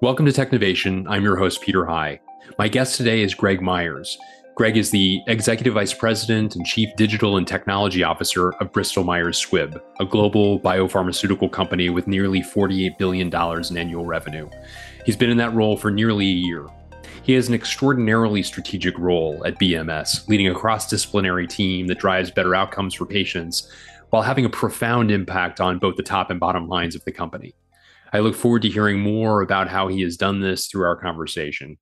Welcome to Technovation. I'm your host, Peter High. My guest today is Greg Meyers. Greg is the Executive Vice President and Chief Digital and Technology Officer of Bristol Myers Squibb, a global biopharmaceutical company with nearly $48 billion in annual revenue. He's been in that role for nearly a year. He has an extraordinarily strategic role at BMS, leading a cross disciplinary team that drives better outcomes for patients while having a profound impact on both the top and bottom lines of the company. I look forward to hearing more about how he has done this through our conversation.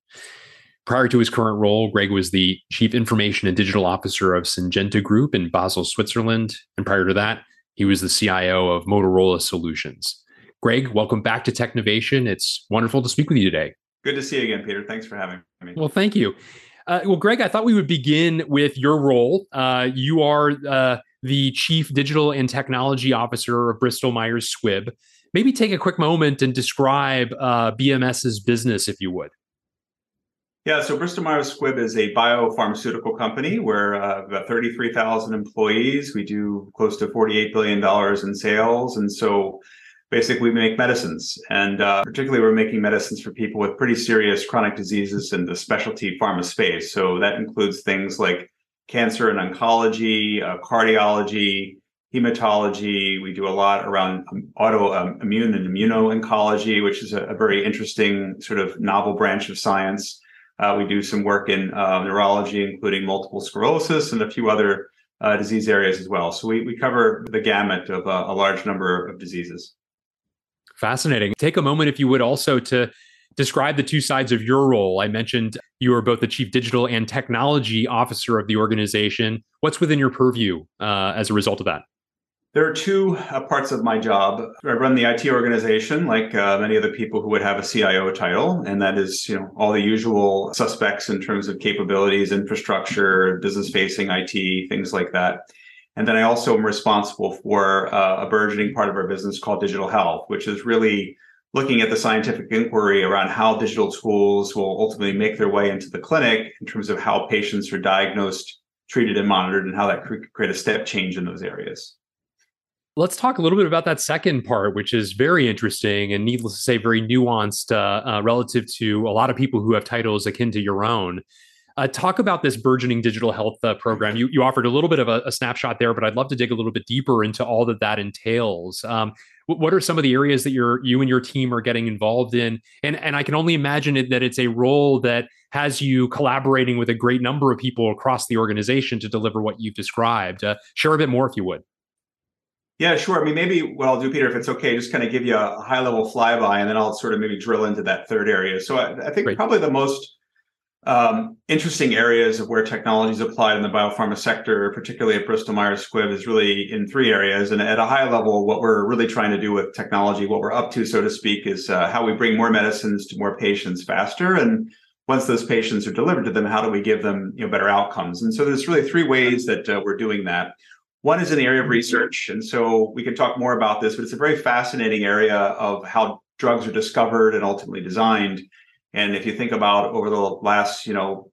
Prior to his current role, Greg was the Chief Information and Digital Officer of Syngenta Group in Basel, Switzerland. And prior to that, he was the CIO of Motorola Solutions. Greg, welcome back to Technovation. It's wonderful to speak with you today. Good to see you again, Peter. Thanks for having me. Well, thank you. Uh, well, Greg, I thought we would begin with your role. Uh, you are uh, the Chief Digital and Technology Officer of Bristol Myers Squibb maybe take a quick moment and describe uh, BMS's business, if you would. Yeah, so Bristol Myers Squibb is a biopharmaceutical company. We're uh, about 33,000 employees. We do close to $48 billion in sales. And so basically, we make medicines. And uh, particularly, we're making medicines for people with pretty serious chronic diseases in the specialty pharma space. So that includes things like cancer and oncology, uh, cardiology, hematology. We do a lot around um, autoimmune um, and immuno-oncology, which is a, a, very interesting sort of novel branch of science. Uh, we do some work in uh, neurology, including multiple sclerosis and a few other uh, disease areas as well. So we, we cover the gamut of uh, a large number of diseases. Fascinating. Take a moment, if you would, also to describe the two sides of your role. I mentioned you are both the chief digital and technology officer of the organization. What's within your purview uh, as a result of that? There are two uh, parts of my job. I run the IT organization, like uh, many of the people who would have a CIO title, and that is, you know, all the usual suspects in terms of capabilities, infrastructure, business-facing IT, things like that. And then I also am responsible for uh, a burgeoning part of our business called digital health, which is really looking at the scientific inquiry around how digital tools will ultimately make their way into the clinic in terms of how patients are diagnosed, treated, and monitored, and how that could create a step change in those areas. Let's talk a little bit about that second part, which is very interesting and needless to say, very nuanced uh, uh, relative to a lot of people who have titles akin to your own. Uh, talk about this burgeoning digital health uh, program. You, you offered a little bit of a, a, snapshot there, but I'd love to dig a little bit deeper into all that that entails. Um, what are some of the areas that you're, you and your team are getting involved in? And, and I can only imagine it, that it's a role that has you collaborating with a great number of people across the organization to deliver what you've described. Uh, share a bit more if you would. Yeah, sure. I mean, maybe what I'll do, Peter, if it's okay, just kind of give you a high level flyby, and then I'll sort of maybe drill into that third area. So I, I think Great. probably the most um, interesting areas of where technology is applied in the biopharma sector, particularly at Bristol Myers Squibb, is really in three areas. And at a high level, what we're really trying to do with technology, what we're up to, so to speak, is uh, how we bring more medicines to more patients faster. And once those patients are delivered to them, how do we give them you know, better outcomes? And so there's really three ways that uh, we're doing that. One is in the area of research. And so we can talk more about this, but it's a very fascinating area of how drugs are discovered and ultimately designed. And if you think about over the last, you know,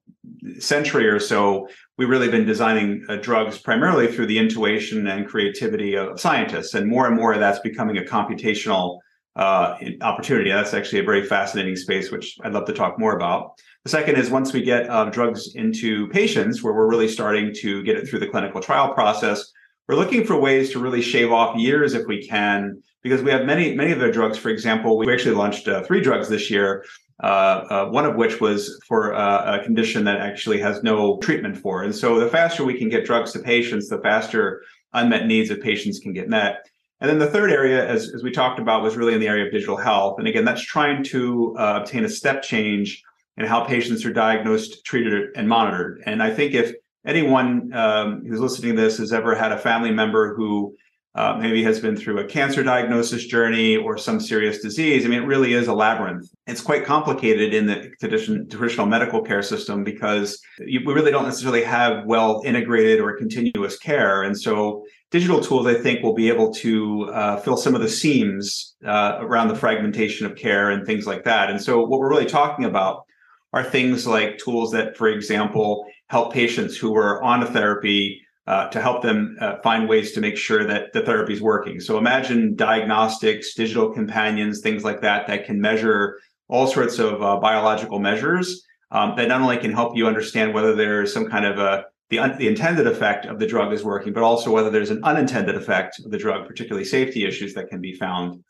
century or so, we've really been designing uh, drugs primarily through the intuition and creativity of scientists. And more and more of that's becoming a computational uh, opportunity. That's actually a very fascinating space, which I'd love to talk more about. The second is once we get uh, drugs into patients, where we're really starting to get it through the clinical trial process, we're looking for ways to really shave off years if we can, because we have many, many of the drugs. For example, we actually launched uh, three drugs this year. Uh, uh, one of which was for uh, a condition that actually has no treatment for. And so the faster we can get drugs to patients, the faster unmet needs of patients can get met. And then the third area, as, as we talked about, was really in the area of digital health. And again, that's trying to uh, obtain a step change in how patients are diagnosed, treated, and monitored. And I think if anyone um, who's listening to this has ever had a family member who uh, maybe has been through a cancer diagnosis journey or some serious disease. I mean, it really is a labyrinth. It's quite complicated in the tradition, traditional medical care system because you, we really don't necessarily have well integrated or continuous care. And so, digital tools, I think, will be able to uh, fill some of the seams uh, around the fragmentation of care and things like that. And so, what we're really talking about are things like tools that, for example, help patients who are on a therapy uh, to help them uh, find ways to make sure that the therapy is working. So imagine diagnostics, digital companions, things like that that can measure all sorts of uh, biological measures um, that not only can help you understand whether there's some kind of a the, the intended effect of the drug is working, but also whether there's an unintended effect of the drug, particularly safety issues that can be found.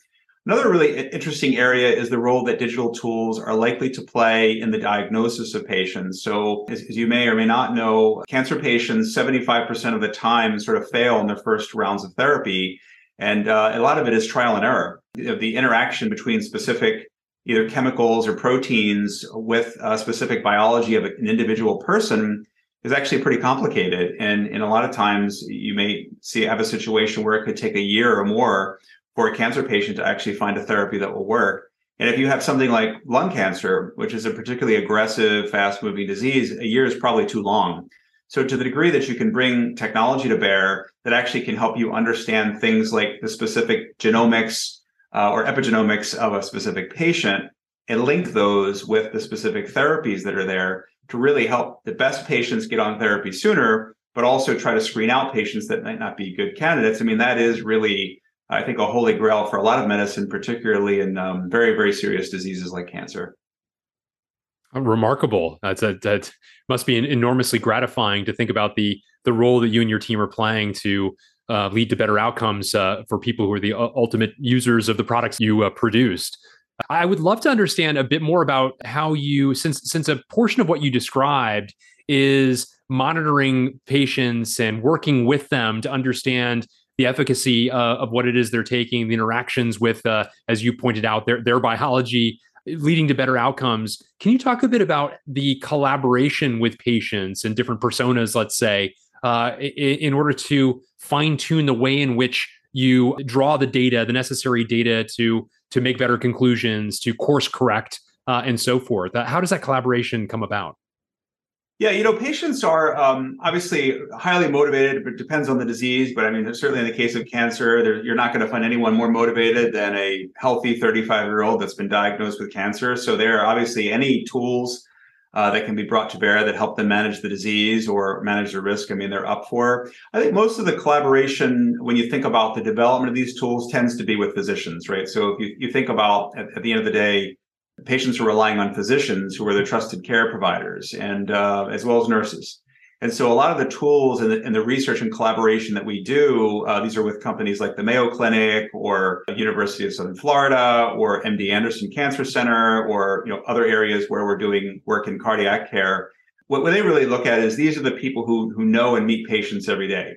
Another really interesting area is the role that digital tools are likely to play in the diagnosis of patients. So, as, as, you may or may not know, cancer patients 75% of the time sort of fail in their first rounds of therapy. And uh, a lot of it is trial and error. The interaction between specific either chemicals or proteins with a specific biology of an individual person is actually pretty complicated. And, and a lot of times you may see have a situation where it could take a year or more for a cancer patient to actually find a therapy that will work. And if you have something like lung cancer, which is a particularly aggressive, fast moving disease, a year is probably too long. So, to the degree that you can bring technology to bear that actually can help you understand things like the specific genomics uh, or epigenomics of a specific patient and link those with the specific therapies that are there to really help the best patients get on therapy sooner, but also try to screen out patients that might not be good candidates. I mean, that is really, I think, a holy grail for a lot of medicine, particularly in um, very, very serious diseases like cancer. Remarkable. That's a, that must be enormously gratifying to think about the the role that you and your team are playing to uh, lead to better outcomes uh, for people who are the uh, ultimate users of the products you uh, produced. I would love to understand a bit more about how you, since since a portion of what you described is monitoring patients and working with them to understand the efficacy uh, of what it is they're taking, the interactions with, uh, as you pointed out, their their biology leading to better outcomes. Can you talk a bit about the collaboration with patients and different personas, let's say, uh, in, in order to fine tune the way in which you draw the data, the necessary data to to make better conclusions, to course correct, uh, and so forth. Uh, how does that collaboration come about? Yeah, you know, patients are um, obviously highly motivated, it depends on the disease. But I mean, certainly in the case of cancer, you're not going to find anyone more motivated than a healthy 35 year old that's been diagnosed with cancer. So there are obviously any tools uh, that can be brought to bear that help them manage the disease or manage the risk. I mean, they're up for. I think most of the collaboration, when you think about the development of these tools, tends to be with physicians, right? So if you, you think about at, at the end of the day, patients are relying on physicians who are their trusted care providers and uh, as well as nurses. And so a lot of the tools and the, and the research and collaboration that we do, uh, these are with companies like the Mayo Clinic or University of Southern Florida or MD Anderson Cancer Center or you know other areas where we're doing work in cardiac care. What, what they really look at is these are the people who who know and meet patients every day.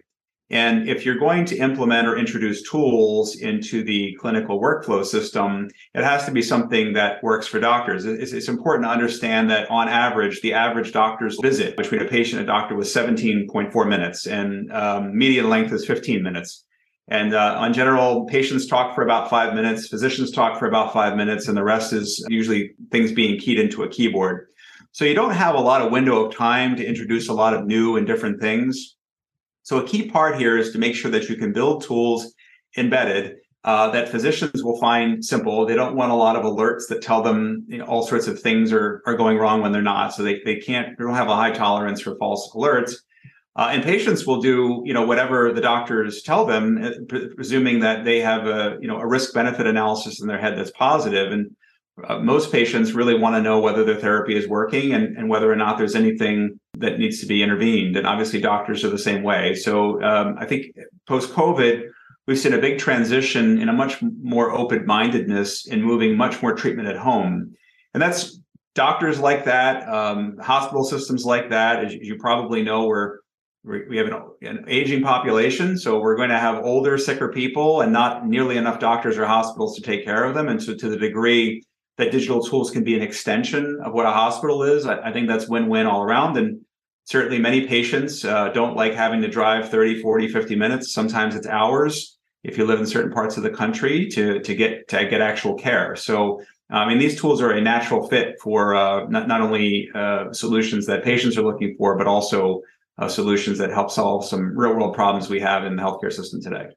And if you're going to implement or introduce tools into the clinical workflow system, it has to be something that works for doctors. It's, it's, important to understand that on average, the average doctor's visit between a patient and a doctor was 17.4 minutes, and um, median length is 15 minutes. And uh, on general, patients talk for about five minutes, physicians talk for about five minutes, and the rest is usually things being keyed into a keyboard. So you don't have a lot of window of time to introduce a lot of new and different things. So a key part here is to make sure that you can build tools embedded uh, that physicians will find simple. They don't want a lot of alerts that tell them you know, all sorts of things are, are going wrong when they're not. So they, they can't, they don't have a high tolerance for false alerts. Uh, and patients will do, you know, whatever the doctors tell them, uh, presuming that they have a, you know, a risk benefit analysis in their head that's positive. And uh, most patients really want to know whether their therapy is working and, and whether or not there's anything that needs to be intervened. And obviously, doctors are the same way. So um, I think post COVID, we've seen a big transition in a much more open mindedness in moving much more treatment at home. And that's doctors like that, um, hospital systems like that. As you probably know, we're we have an, an, aging population, so we're going to have older, sicker people, and not nearly enough doctors or hospitals to take care of them. And so, to the degree that digital tools can be an extension of what a hospital is. I, I think that's win-win all around. And certainly many patients uh, don't like having to drive 30, 40, 50 minutes. Sometimes it's hours if you live in certain parts of the country to, to get to get actual care. So I mean, these tools are a natural fit for uh, not, not only uh, solutions that patients are looking for, but also uh, solutions that help solve some real world problems we have in the healthcare system today.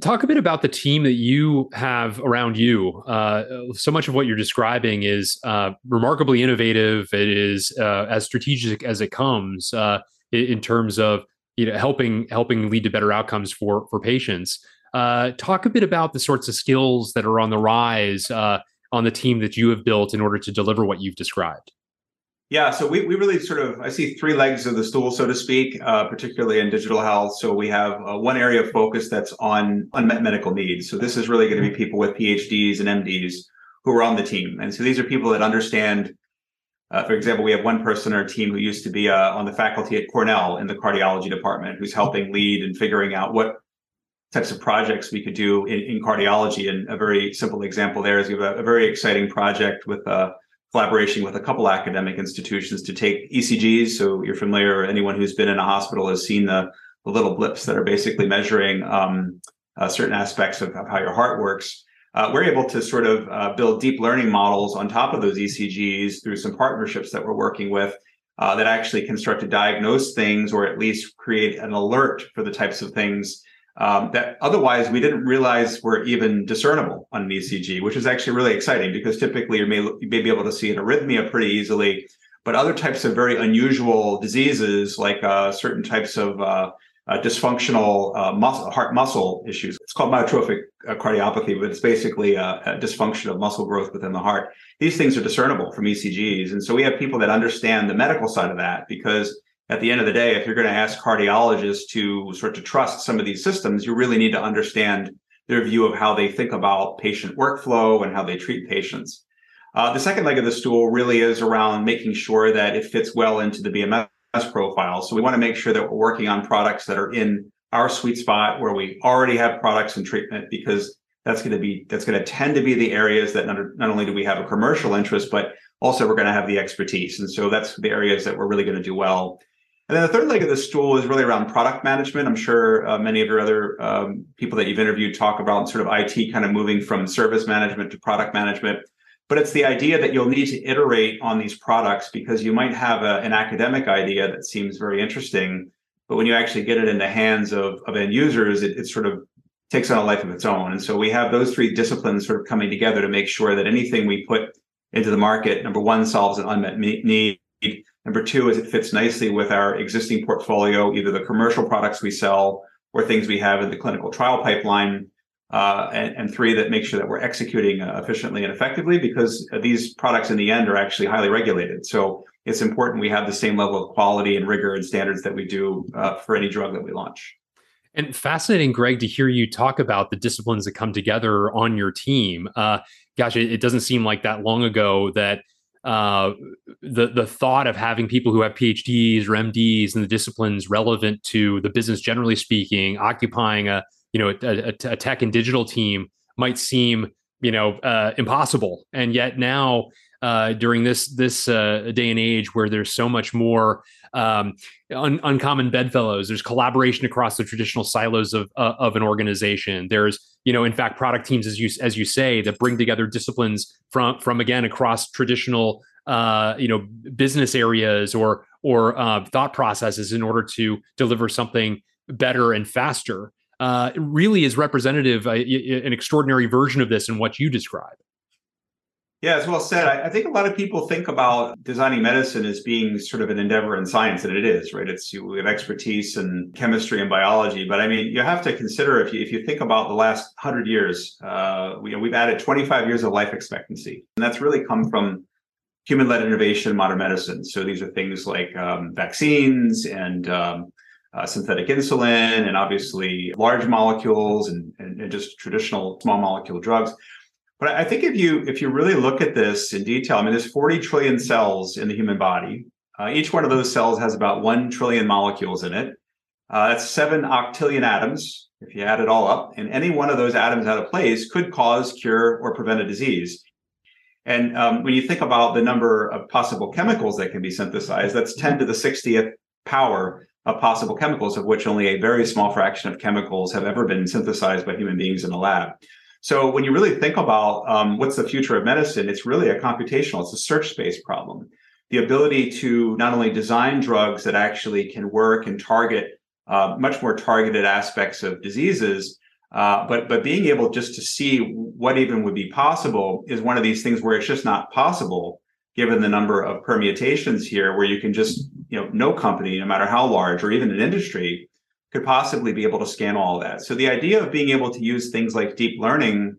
Talk a bit about the team that you have around you. Uh, so much of what you're describing is uh, remarkably innovative. It is uh, as strategic as it comes uh, in terms of you know helping helping lead to better outcomes for for patients. Uh, talk a bit about the sorts of skills that are on the rise uh, on the team that you have built in order to deliver what you've described? Yeah, so we, we really sort of I see three legs of the stool, so to speak, uh, particularly in digital health. So we have uh, one area of focus that's on unmet medical needs. So this is really going to be people with PhDs and MDs who are on the team, and so these are people that understand. Uh, for example, we have one person on our team who used to be uh, on the faculty at Cornell in the cardiology department, who's helping lead and figuring out what types of projects we could do in, in cardiology. And a very simple example there is we have a, a very exciting project with a uh, collaboration with a couple academic institutions to take ECGs. So you're familiar, anyone who's been in a hospital has seen the, the little blips that are basically measuring um, uh, certain aspects of, of, how your heart works. Uh, we're able to sort of uh, build deep learning models on top of those ECGs through some partnerships that we're working with uh, that actually can start to diagnose things or at least create an alert for the types of things um, that otherwise we didn't realize were even discernible on an ECG, which is actually really exciting because typically you may, you may be able to see an arrhythmia pretty easily, but other types of very unusual diseases like uh, certain types of uh, uh, dysfunctional uh, muscle, heart muscle issues. It's called myotrophic uh, cardiopathy, but it's basically a, a, dysfunction of muscle growth within the heart. These things are discernible from ECGs. And so we have people that understand the medical side of that because at the end of the day, if you're going to ask cardiologists to sort to trust some of these systems, you really need to understand their view of how they think about patient workflow and how they treat patients. Uh, the second leg of the stool really is around making sure that it fits well into the BMS profile. So we want to make sure that we're working on products that are in our sweet spot where we already have products and treatment because that's going to be that's going to tend to be the areas that not, not only do we have a commercial interest but also we're going to have the expertise and so that's the areas that we're really going to do well and then the third leg of the stool is really around product management. I'm sure uh, many of your other um, people that you've interviewed talk about sort of IT kind of moving from service management to product management. But it's the idea that you'll need to iterate on these products because you might have a, an academic idea that seems very interesting. But when you actually get it in the hands of, of end users, it, it sort of takes on a life of its own. And so we have those three disciplines sort of coming together to make sure that anything we put into the market, number one, solves an unmet need Number two is it fits nicely with our existing portfolio, either the commercial products we sell or things we have in the clinical trial pipeline. Uh, and, and, three, that make sure that we're executing uh, efficiently and effectively because these products in the end are actually highly regulated. So it's important we have the same level of quality and rigor and standards that we do uh, for any drug that we launch. And fascinating, Greg, to hear you talk about the disciplines that come together on your team. Uh, gosh, it, it doesn't seem like that long ago that uh, the the thought of having people who have PhDs or MDs in the disciplines relevant to the business, generally speaking, occupying a you know a, a, a tech and digital team might seem you know uh, impossible, and yet now uh, during this this uh, day and age where there's so much more um, un- uncommon bedfellows. There's collaboration across the traditional silos of uh, of an organization. There's you know, in fact, product teams, as you as you say, that bring together disciplines from from again across traditional uh, you know business areas or or uh, thought processes in order to deliver something better and faster. Uh, really is representative, uh, an extraordinary version of this in what you describe. Yeah, as well said. I, think a lot of people think about designing medicine as being sort of an endeavor in science, and it is, right? It's we have expertise in chemistry and biology, but I mean, you have to consider if you if you think about the last hundred years, uh, we, we've added 25 years of life expectancy, and that's really come from human-led innovation in modern medicine. So these are things like um, vaccines and um, uh, synthetic insulin, and obviously large molecules and, and, and just traditional small molecule drugs. But I think if you if you really look at this in detail, I mean, there's 40 trillion cells in the human body. Uh, each one of those cells has about one trillion molecules in it. Uh, that's seven octillion atoms if you add it all up. And any one of those atoms out of place could cause, cure, or prevent a disease. And um, when you think about the number of possible chemicals that can be synthesized, that's 10 to the 60th power of possible chemicals, of which only a very small fraction of chemicals have ever been synthesized by human beings in a lab. So when you really think about um, what's the future of medicine, it's really a computational, it's a search space problem. The ability to not only design drugs that actually can work and target uh, much more targeted aspects of diseases, uh, but but being able just to see what even would be possible is one of these things where it's just not possible given the number of permutations here where you can just you know no company no matter how large or even an industry could possibly be able to scan all of that. So the idea of being able to use things like deep learning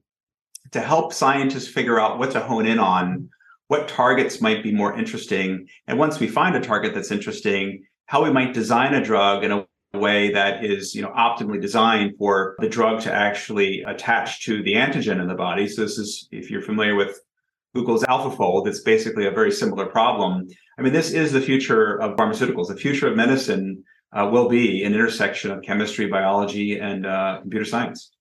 to help scientists figure out what to hone in on, what targets might be more interesting, and once we find a target that's interesting, how we might design a drug in a way that is you know optimally designed for the drug to actually attach to the antigen in the body so this is if you're familiar with Google's AlphaFold, it's basically a very similar problem. I mean, this is the future of pharmaceuticals. The future of medicine uh, will be an intersection of chemistry, biology, and uh, computer science.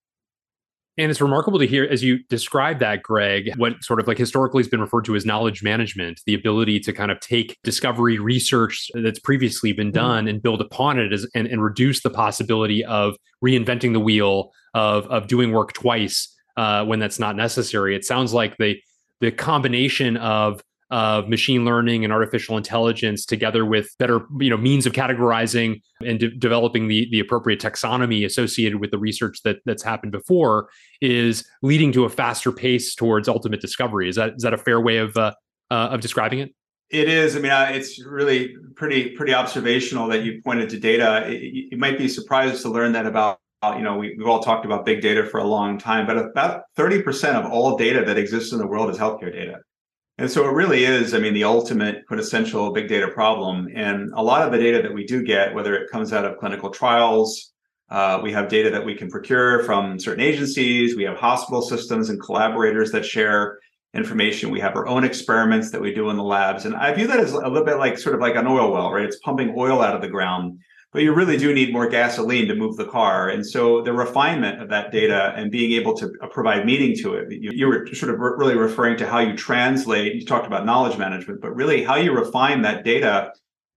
And it's remarkable to hear, as you describe that, Greg, what sort of like historically has been referred to as knowledge management, the ability to kind of take discovery research that's previously been mm-hmm. done mm-hmm. and build upon it as, and, and reduce the possibility of reinventing the wheel, of, of doing work twice uh, when that's not necessary. It sounds like the, the combination of of machine learning and artificial intelligence together with better you know means of categorizing and de- developing the the appropriate taxonomy associated with the research that that's happened before is leading to a faster pace towards ultimate discovery. Is that is that a fair way of uh, uh, of describing it? It is. I mean uh, it's really pretty pretty observational that you pointed to data. It, you might be surprised to learn that about you know we, we've all talked about big data for a long time but about 30% of all data that exists in the world is healthcare data and so it really is, I mean, the ultimate quintessential big data problem. And a lot of the data that we do get, whether it comes out of clinical trials, uh, we have data that we can procure from certain agencies. We have hospital systems and collaborators that share information. We have our own experiments that we do in the labs. And I view that as a little bit like sort of like an oil well, right? It's pumping oil out of the ground but you really do need more gasoline to move the car. And so the refinement of that data and being able to uh, provide meaning to it, you, you were sort of re- really referring to how you translate, you talked about knowledge management, but really how you refine that data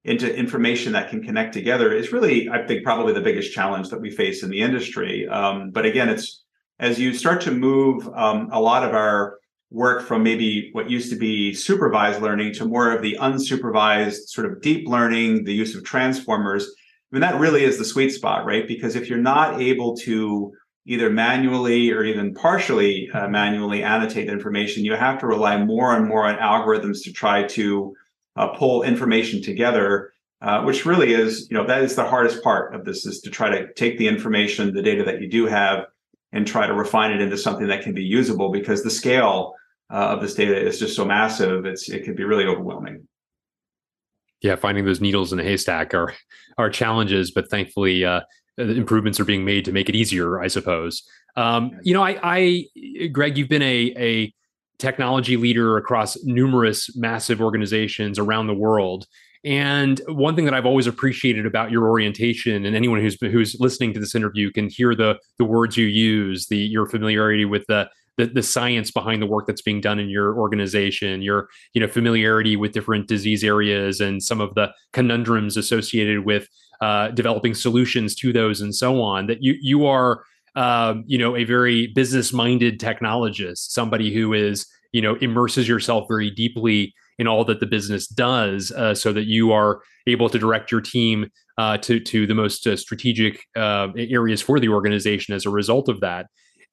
into information that can connect together is really, I think, probably the biggest challenge that we face in the industry. Um, but again, it's as you start to move um, a lot of our work from maybe what used to be supervised learning to more of the unsupervised sort of deep learning, the use of transformers I mean, that really is the sweet spot, right? Because if you're not able to either manually or even partially uh, manually annotate information, you have to rely more and more on algorithms to try to uh, pull information together, uh, which really is, you know, that is the hardest part of this is to try to take the information, the data that you do have, and try to refine it into something that can be usable because the scale uh, of this data is just so massive, it's it can be really overwhelming yeah, finding those needles in a haystack are are challenges, but thankfully, uh, improvements are being made to make it easier. I suppose. Um, you know, I, I, Greg, you've been a a technology leader across numerous massive organizations around the world. And one thing that I've always appreciated about your orientation, and anyone who's who's listening to this interview can hear the the words you use, the your familiarity with the the, the science behind the work that's being done in your organization, your you know familiarity with different disease areas and some of the conundrums associated with uh, developing solutions to those and so on. That you you are uh, you know a very business minded technologist, somebody who is you know immerses yourself very deeply in all that the business does, uh, so that you are able to direct your team uh, to to the most uh, strategic uh, areas for the organization as a result of that.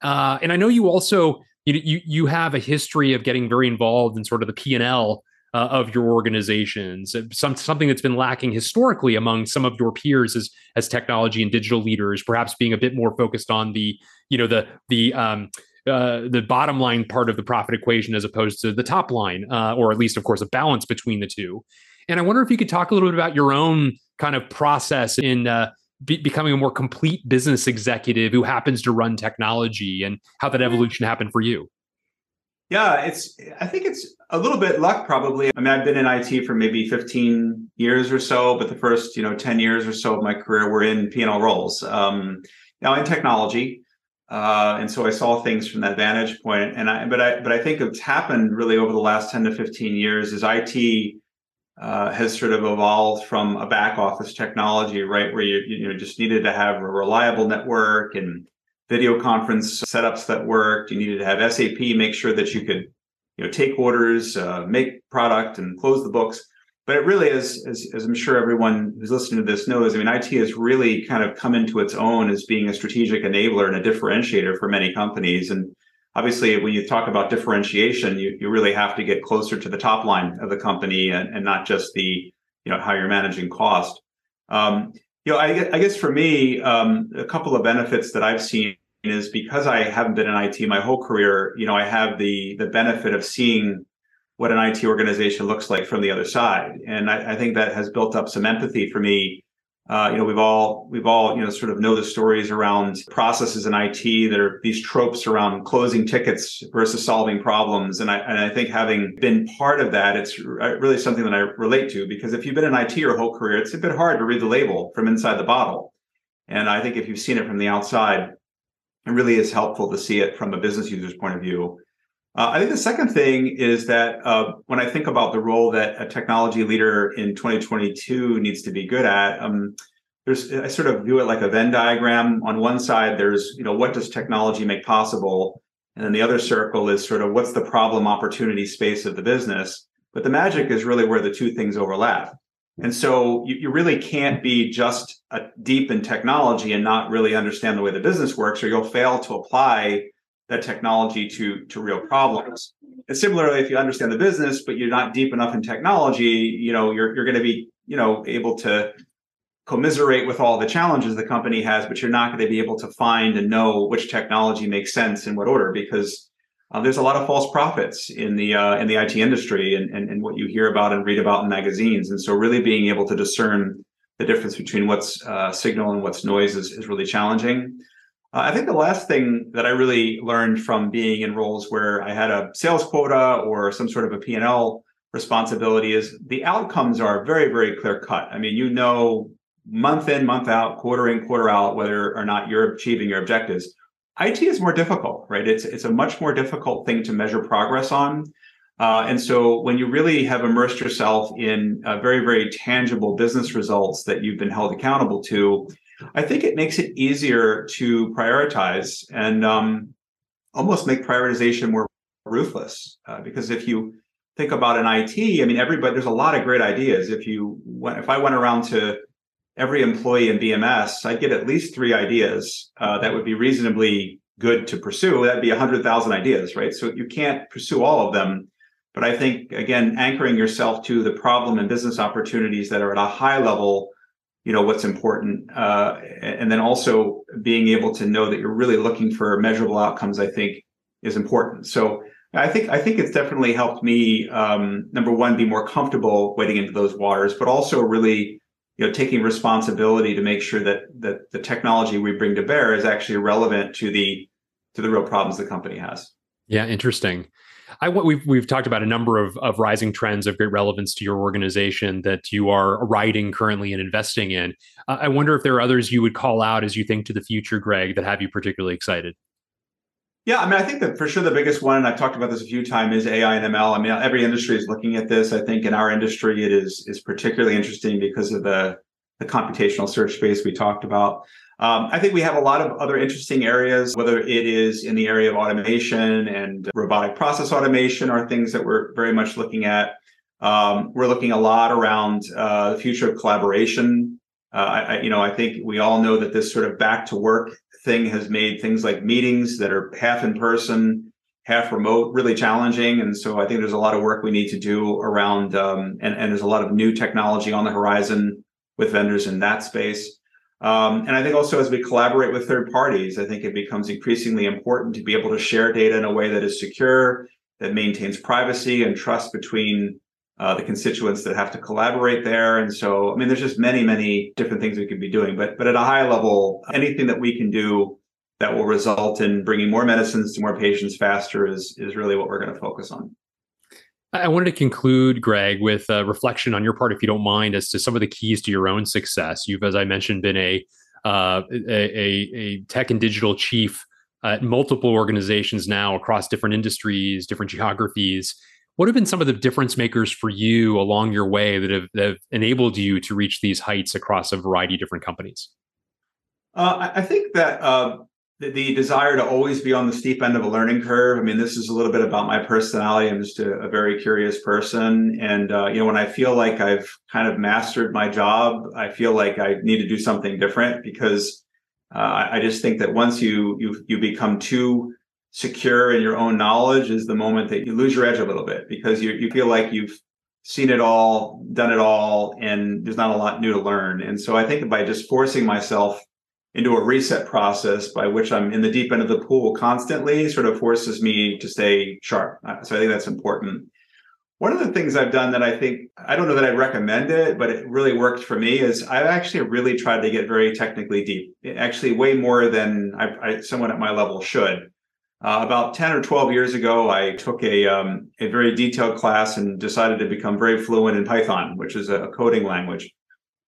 Uh, and I know you also you, you you have a history of getting very involved in sort of the P and L uh, of your organizations. Some something that's been lacking historically among some of your peers as as technology and digital leaders, perhaps being a bit more focused on the you know the the um, uh, the bottom line part of the profit equation as opposed to the top line, uh, or at least, of course, a balance between the two. And I wonder if you could talk a little bit about your own kind of process in uh, be- becoming a more complete business executive who happens to run technology and how that evolution happened for you. Yeah, it's I think it's a little bit luck probably. I mean, I've been in IT for maybe 15 years or so, but the first, you know, 10 years or so of my career were in P&L roles. Um, now in technology. Uh, and so I saw things from that vantage point. And I but I but I think it's happened really over the last 10 to 15 years is IT uh, has sort of evolved from a back office technology, right, where you you know just needed to have a reliable network and video conference setups that worked. You needed to have SAP make sure that you could you know take orders, uh, make product, and close the books. But it really is, as, as I'm sure everyone who's listening to this knows. I mean, IT has really kind of come into its own as being a strategic enabler and a differentiator for many companies. And obviously when you talk about differentiation you, you really have to get closer to the top line of the company and, and not just the you know how you're managing cost um, you know I, I, guess for me um, a couple of benefits that i've seen is because I haven't been in IT my whole career, you know, I have the the benefit of seeing what an IT organization looks like from the other side, and I, I think that has built up some empathy for me. Uh, you know, we've all we've all you know sort of know the stories around processes in IT that are these tropes around closing tickets versus solving problems, and I and I think having been part of that, it's really something that I relate to because if you've been in IT your whole career, it's a bit hard to read the label from inside the bottle, and I think if you've seen it from the outside, it really is helpful to see it from a business user's point of view. Uh, I think the second thing is that uh, when I think about the role that a technology leader in 2022 needs to be good at, um, there's I sort of view it like a Venn diagram. On one side, there's you know what does technology make possible, and then the other circle is sort of what's the problem opportunity space of the business. But the magic is really where the two things overlap. And so you, you really can't be just a deep in technology and not really understand the way the business works, or you'll fail to apply that technology to, to real problems. And similarly, if you understand the business, but you're not deep enough in technology, you know, you're, you're going to be, you know, able to commiserate with all the challenges the company has, but you're not going to be able to find and know which technology makes sense in what order because uh, there's a lot of false prophets in the uh, in the IT industry and, and, and what you hear about and read about in magazines. And so, really being able to discern the difference between what's uh, signal and what's noise is, is really challenging. Uh, I think the last thing that I really learned from being in roles where I had a sales quota or some sort of a P&L responsibility is the outcomes are very, very clear cut. I mean, you know, month in, month out, quarter in, quarter out, whether or not you're achieving your objectives. IT is more difficult, right? It's it's a much more difficult thing to measure progress on. Uh, and so when you really have immersed yourself in uh, very, very tangible business results that you've been held accountable to, I think it makes it easier to prioritize and um, almost make prioritization more ruthless. Uh, because if you think about an IT, I mean, everybody, there's a lot of great ideas. If you went, if I went around to every employee in BMS, I'd get at least three ideas uh, that would be reasonably good to pursue. That'd be 100,000 ideas, right? So you can't pursue all of them. But I think, again, anchoring yourself to the problem and business opportunities that are at a high level, you know, what's important. Uh, and then also being able to know that you're really looking for measurable outcomes, I think is important. So I think I think it's definitely helped me um, number one be more comfortable wading into those waters, but also really you know taking responsibility to make sure that that the technology we bring to bear is actually relevant to the to the real problems the company has yeah interesting I we've we've talked about a number of of rising trends of great relevance to your organization that you are riding currently and investing in. Uh, I wonder if there are others you would call out as you think to the future, Greg, that have you particularly excited. Yeah, I mean, I think that for sure the biggest one, and I've talked about this a few times, is AI and ML. I mean, every industry is looking at this. I think in our industry, it is is particularly interesting because of the the computational search space we talked about. Um, I think we have a lot of other interesting areas, whether it is in the area of automation and robotic process automation, are things that we're very much looking at. Um, we're looking a lot around uh, the future of collaboration. Uh, I, you know, I think we all know that this sort of back to work thing has made things like meetings that are half in person, half remote really challenging. And so I think there's a lot of work we need to do around, um, and, and there's a lot of new technology on the horizon with vendors in that space. Um, and I think also as we collaborate with third parties, I think it becomes increasingly important to be able to share data in a way that is secure, that maintains privacy and trust between uh, the constituents that have to collaborate there. And so, I mean, there's just many, many different things we could be doing. But but at a high level, anything that we can do that will result in bringing more medicines to more patients faster is is really what we're going to focus on. I wanted to conclude, Greg, with a reflection on your part, if you don't mind, as to some of the keys to your own success. You've, as I mentioned, been a uh, a, a, tech and digital chief at multiple organizations now across different industries, different geographies. What have been some of the difference makers for you along your way that have, that have enabled you to reach these heights across a variety of different companies? Uh, I think that uh, the, the, desire to always be on the steep end of a learning curve. I mean, this is a little bit about my personality. I'm just a, a very curious person, and uh, you know, when I feel like I've kind of mastered my job, I feel like I need to do something different because uh, I just think that once you you you become too secure in your own knowledge is the moment that you lose your edge a little bit because you you feel like you've seen it all, done it all, and there's not a lot new to learn. And so I think by just forcing myself into a reset process by which I'm in the deep end of the pool constantly sort of forces me to stay sharp. Uh, so I think that's important. One of the things I've done that I think, I don't know that I'd recommend it, but it really worked for me is I've actually really tried to get very technically deep, actually, way more than I, I someone at my level should. Uh, about 10 or 12 years ago, I took a, um, a very detailed class and decided to become very fluent in Python, which is a coding language.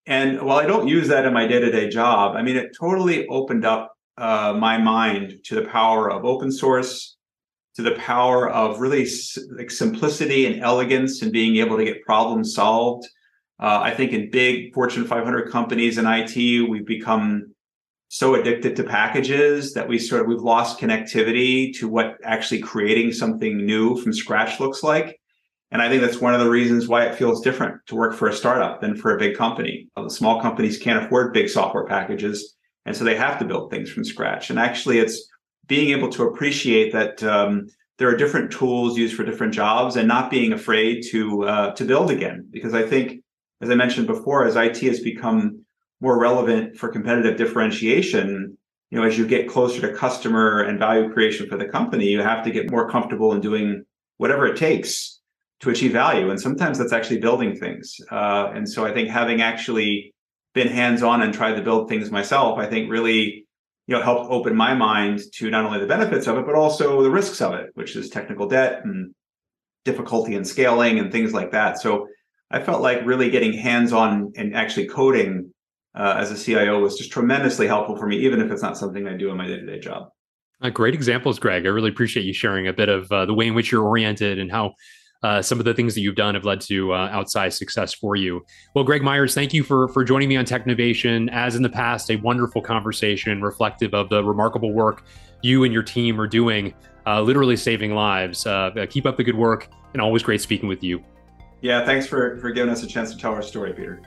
And while I don't use that in my day to day job, I mean, it totally opened up uh, my mind to the power of open source, to the power of really like simplicity and elegance and being able to get problems solved. Uh, I think in big Fortune 500 companies in IT, we've become so addicted to packages that we sort of we've lost connectivity to what actually creating something new from scratch looks like. And I think that's one of the reasons why it feels different to work for a startup than for a big company. The small companies can't afford big software packages. And so they have to build things from scratch. And actually, it's being able to appreciate that um, there are different tools used for different jobs and not being afraid to uh, to build again. Because I think, as I mentioned before, as IT has become more relevant for competitive differentiation, you know, as you get closer to customer and value creation for the company, you have to get more comfortable in doing whatever it takes to achieve value. And sometimes that's actually building things. Uh, and so I think having actually been hands-on and tried to build things myself, I think really you know helped open my mind to not only the benefits of it, but also the risks of it, which is technical debt and difficulty in scaling and things like that. So I felt like really getting hands-on and actually coding uh, as a CIO was just tremendously helpful for me, even if it's not something I do in my day-to-day job. Uh, great examples, Greg. I really appreciate you sharing a bit of uh, the way in which you're oriented and how uh, some of the things that you've done have led to uh, outsized success for you. Well, Greg Meyers, thank you for for joining me on Technovation. As in the past, a wonderful conversation reflective of the remarkable work you and your team are doing, uh, literally saving lives. Uh, keep up the good work, and always great speaking with you. Yeah, thanks for for giving us a chance to tell our story, Peter.